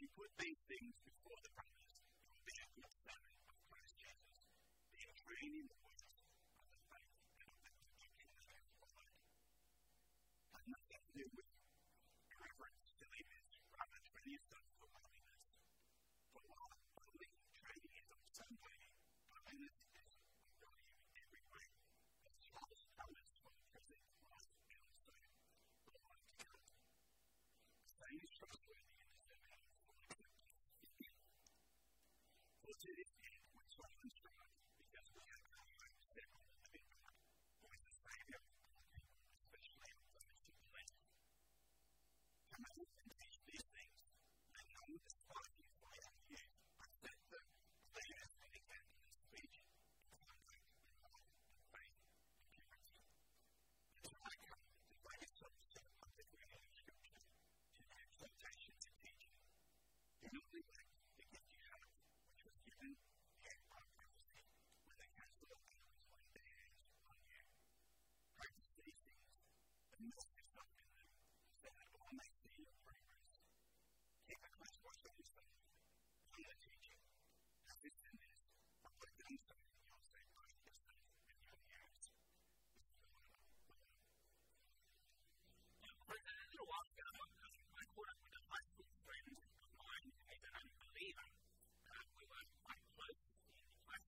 you put these things before the brothers, you will be a good of Christ Jesus, in the words of the faith and of the teaching that I have provided. Has nothing to do with irreverence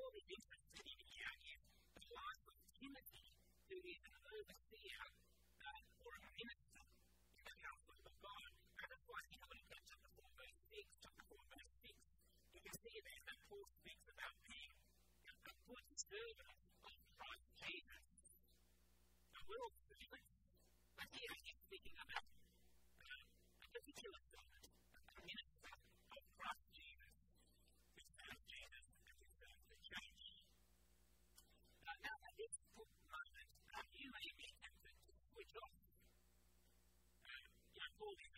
holy difference that he began in the loss of Timothy to the overseer uh, or a minister in the household of God. And of course, you know, when it comes to the 4 verse 6, chapter 4 verse 6, you can see there that Paul speaks about being a good servant of Christ Jesus. A will servant. But here he's speaking about uh, a particular Thank you.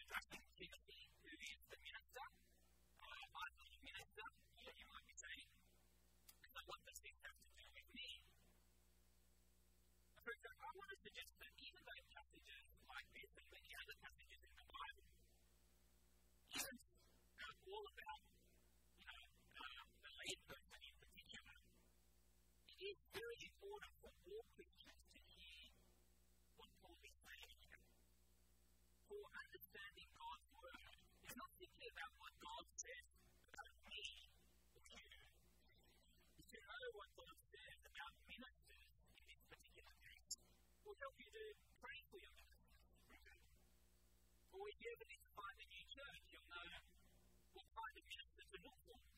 understanding God's word is not thinking about what God says about me or you. But to know what God says about ministers in this particular case will help you to pray for your ministers. Or if you ever need to find a new church, you'll know what kind of ministers to look for.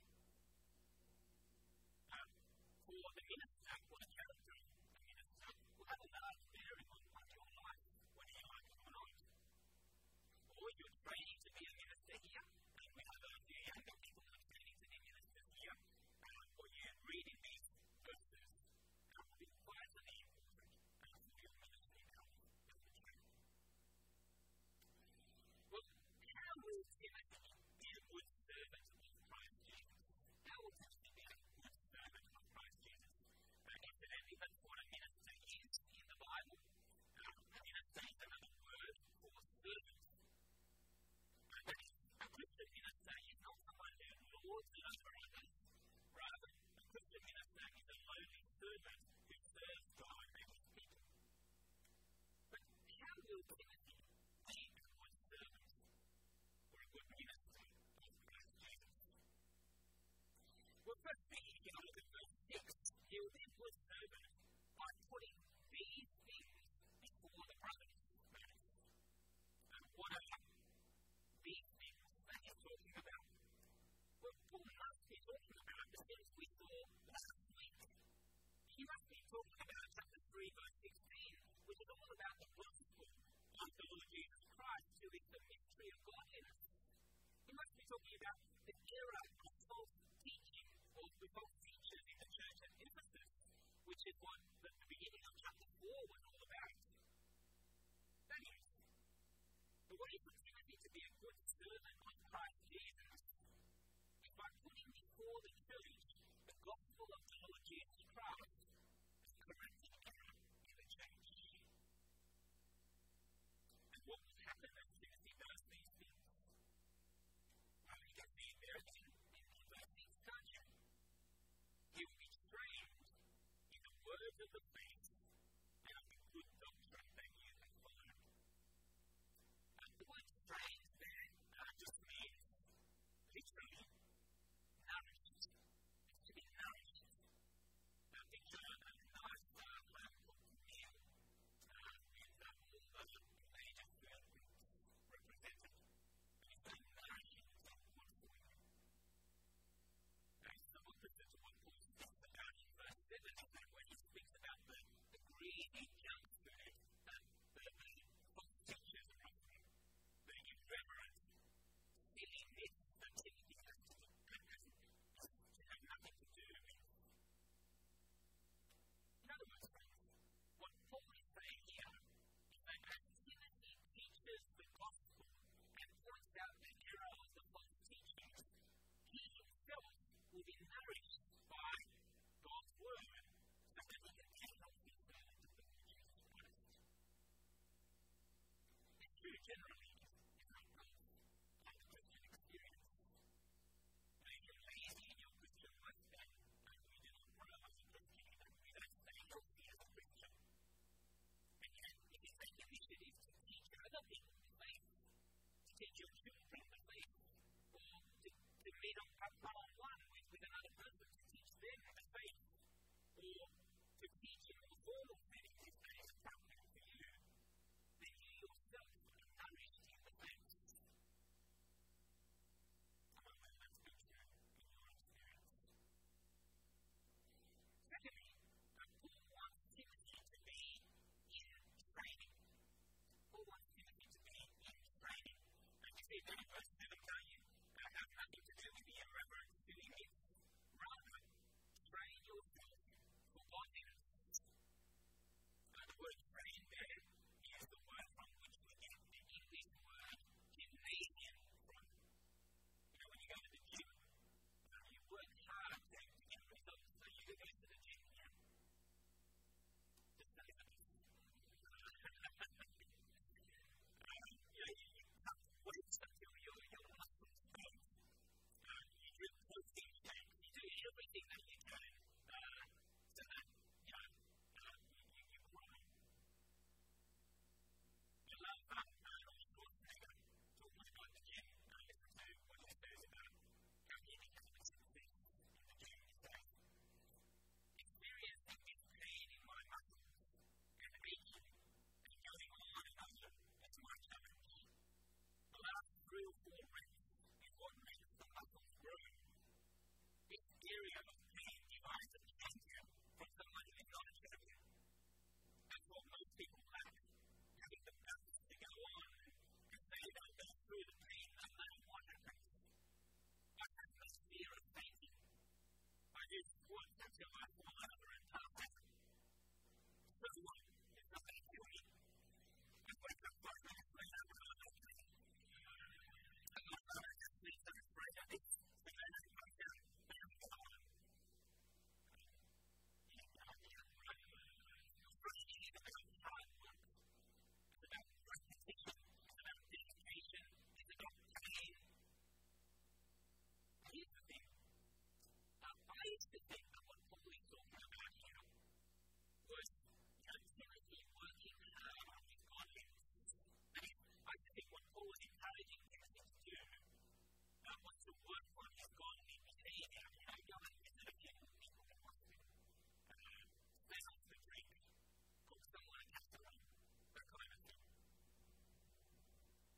But beyond the first six, they were then pushed over by putting these things before the brothers And what are these things that he's talking about? Well, Paul must be talking about the things we saw last week. He must be talking about chapter 3, verse 16, which is all about the gospel of the Lord Jesus Christ, who is the mystery of godliness. He must be talking about the error is what the, the beginning of chapter 4 was all about. Anyways, the way for Timothy to be a good servant of Christ Jesus is by putting before the church is the same. things that they have on holy so far back now was absolutely worthy of the high on. I think what Paul is encouraging Timothy to do uh, to work on a few people that want to do. Uh, there's also someone a casserole, that kind of thing.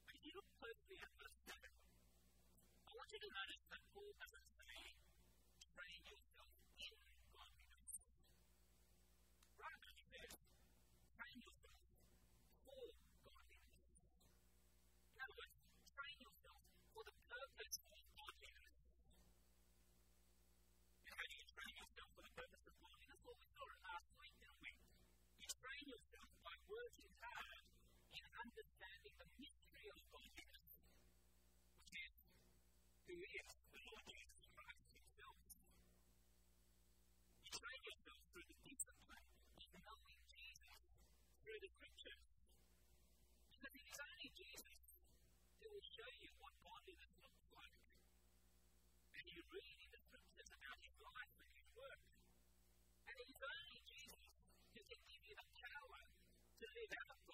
But you look closely at verse I want you to notice experience, we're looking at the. You train yourself through the discipline of knowing Jesus through the scriptures. Because it is only Jesus who will show you what godliness looks like. And you read in the scriptures about his life and his work. And it is only Jesus who can give you the power to live out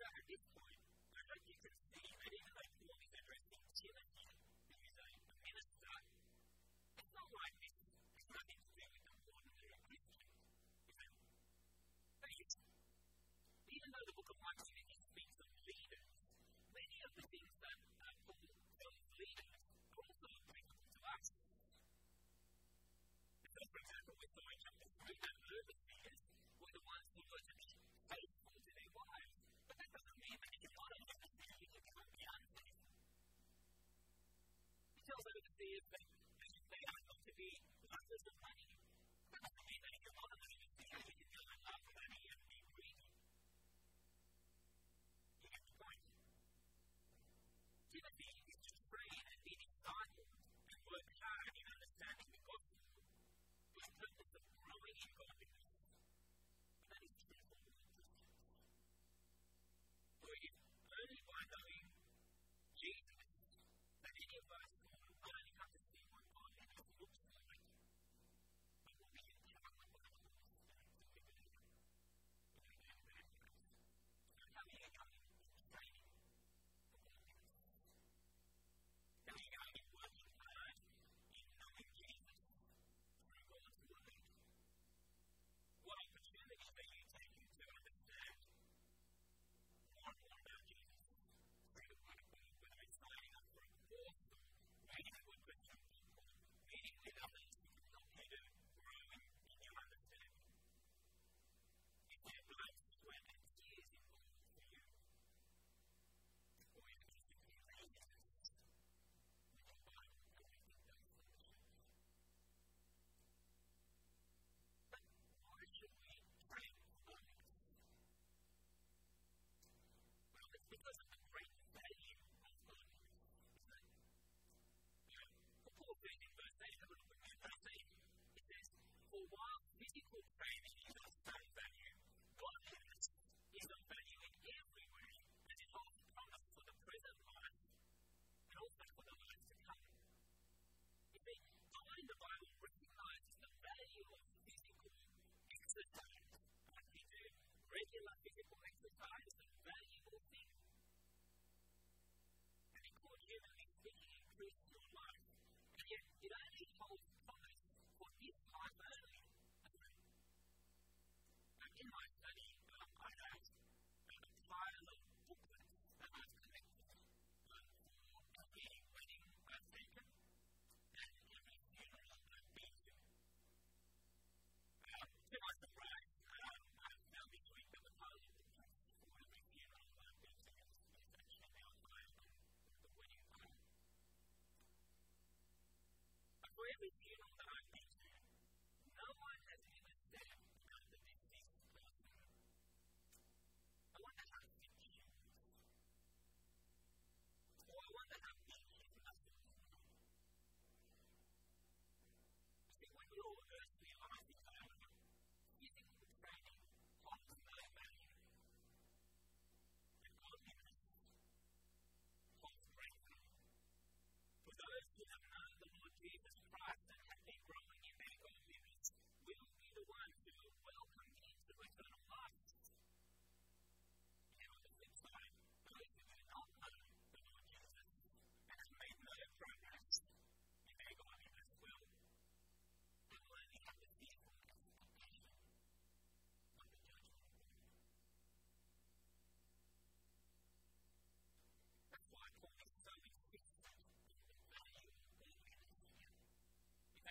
that at point, I think you can see that even like all these interesting geology theories the minister. It's not like this the ordinary Christians. But it's, even though the book of Acts speaks of leaders, many of the things that uh, Paul tells leaders are also applicable to us. Because, for example, we saw in chapter that see is they are going to be losses of money. particular every year.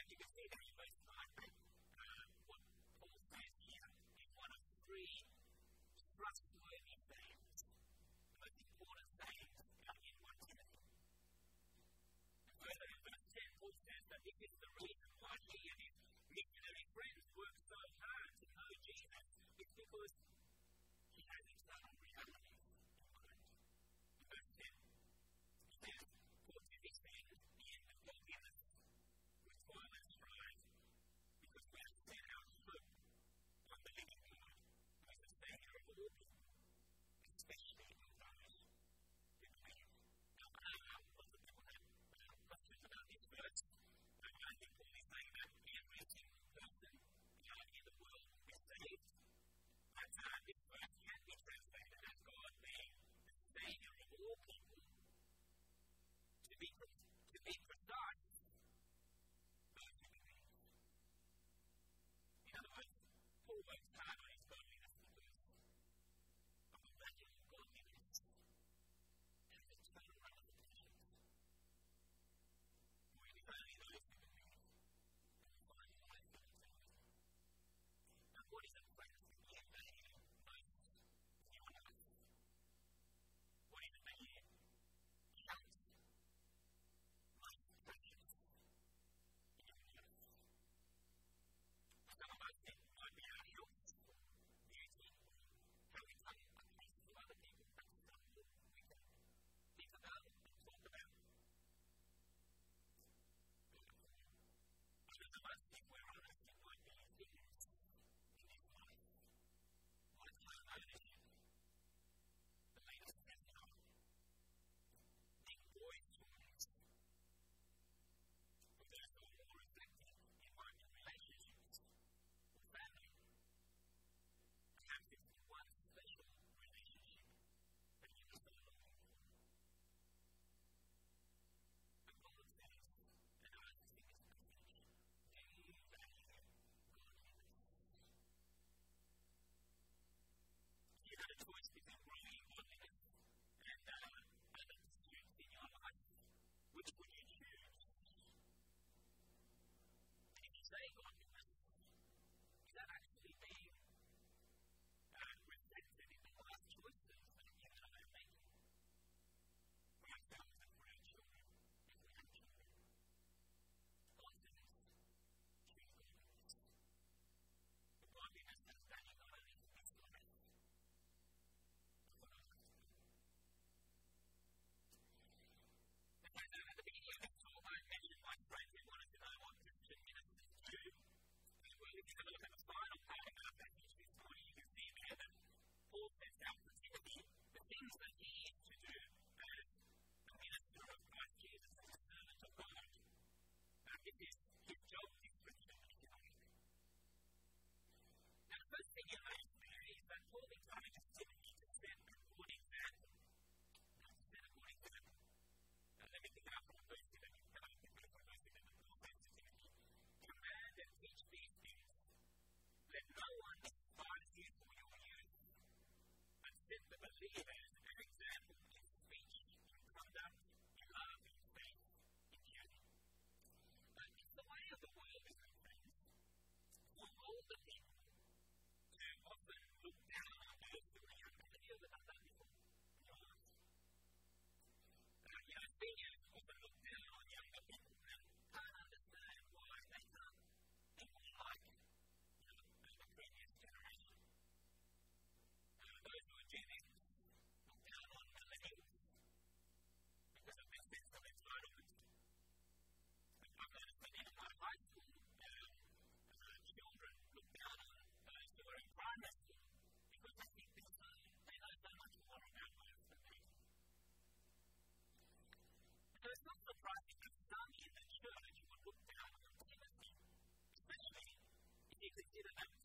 you can see that US market uh, what Paul says here is one of three trustworthy things, the most important things uh, in 1 Timothy. Further, in verse 10, Paul says that this is the reason why he and his missionary friends work so hard to know Jesus. is because gonna look at the to get it out.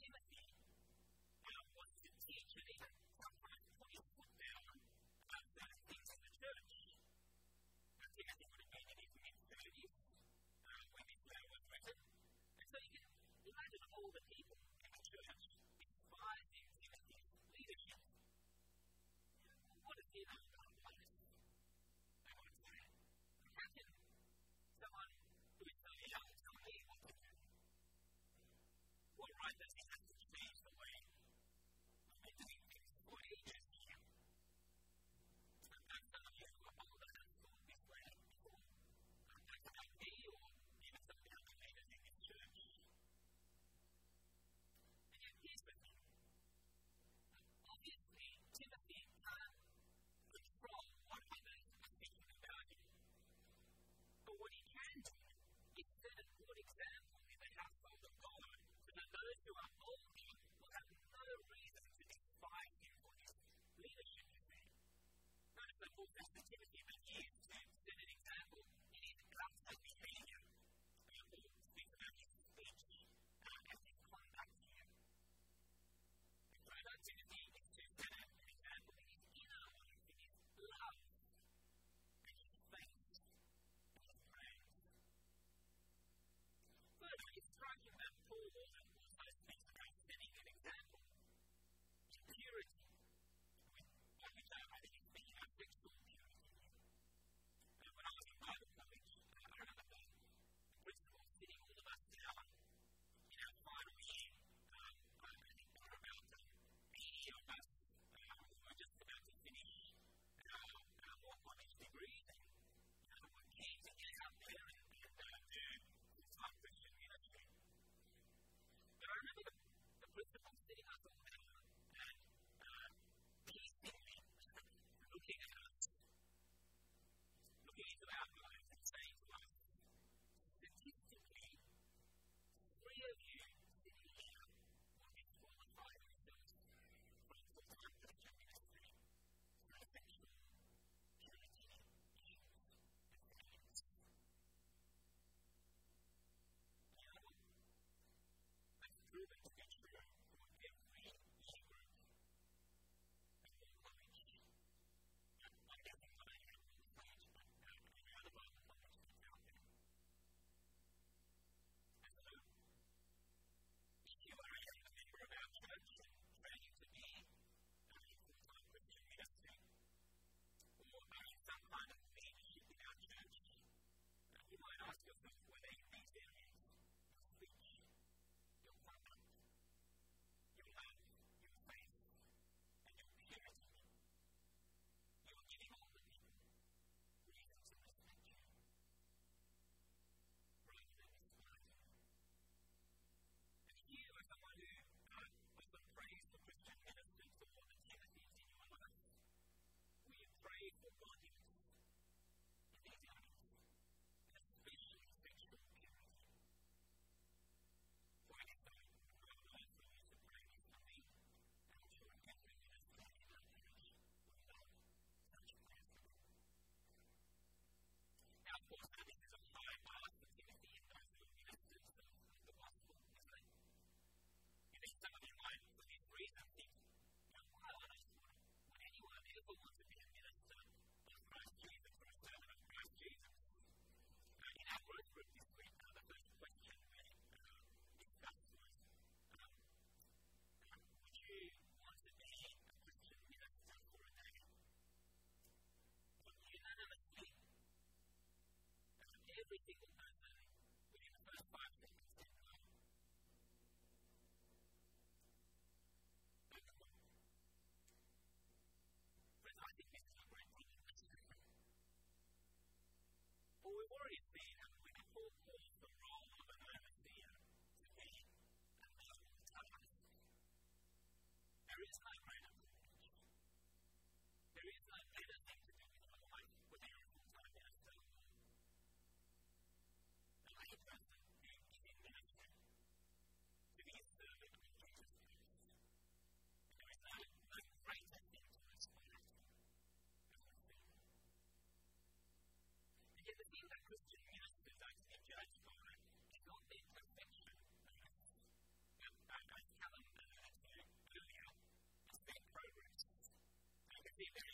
who are only will have no reason to despise him for his leadership, you see. Notice that Paul says to Timothy that he is every single time that the first five But I think but we've the role of. There is be very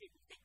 people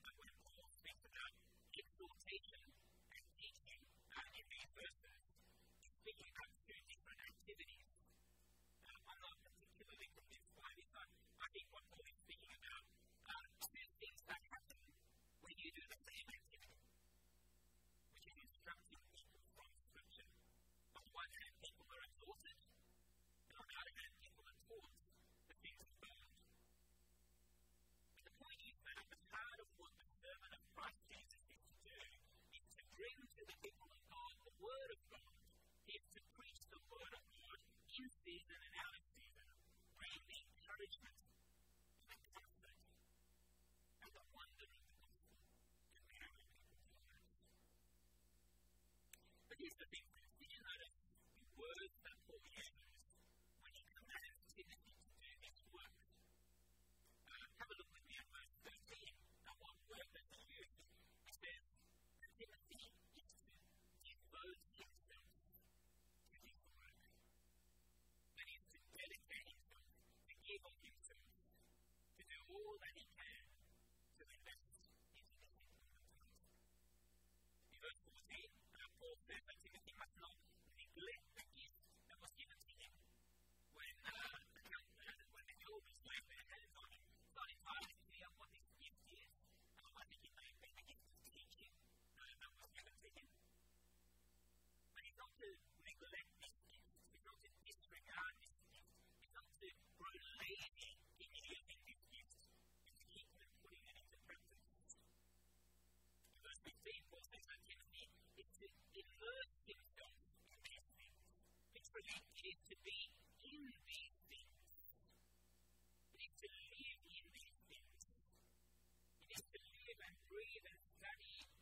even study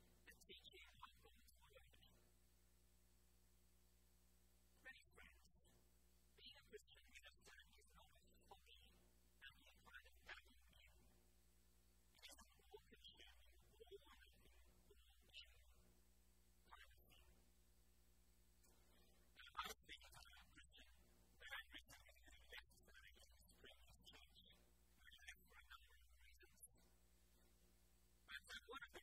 what if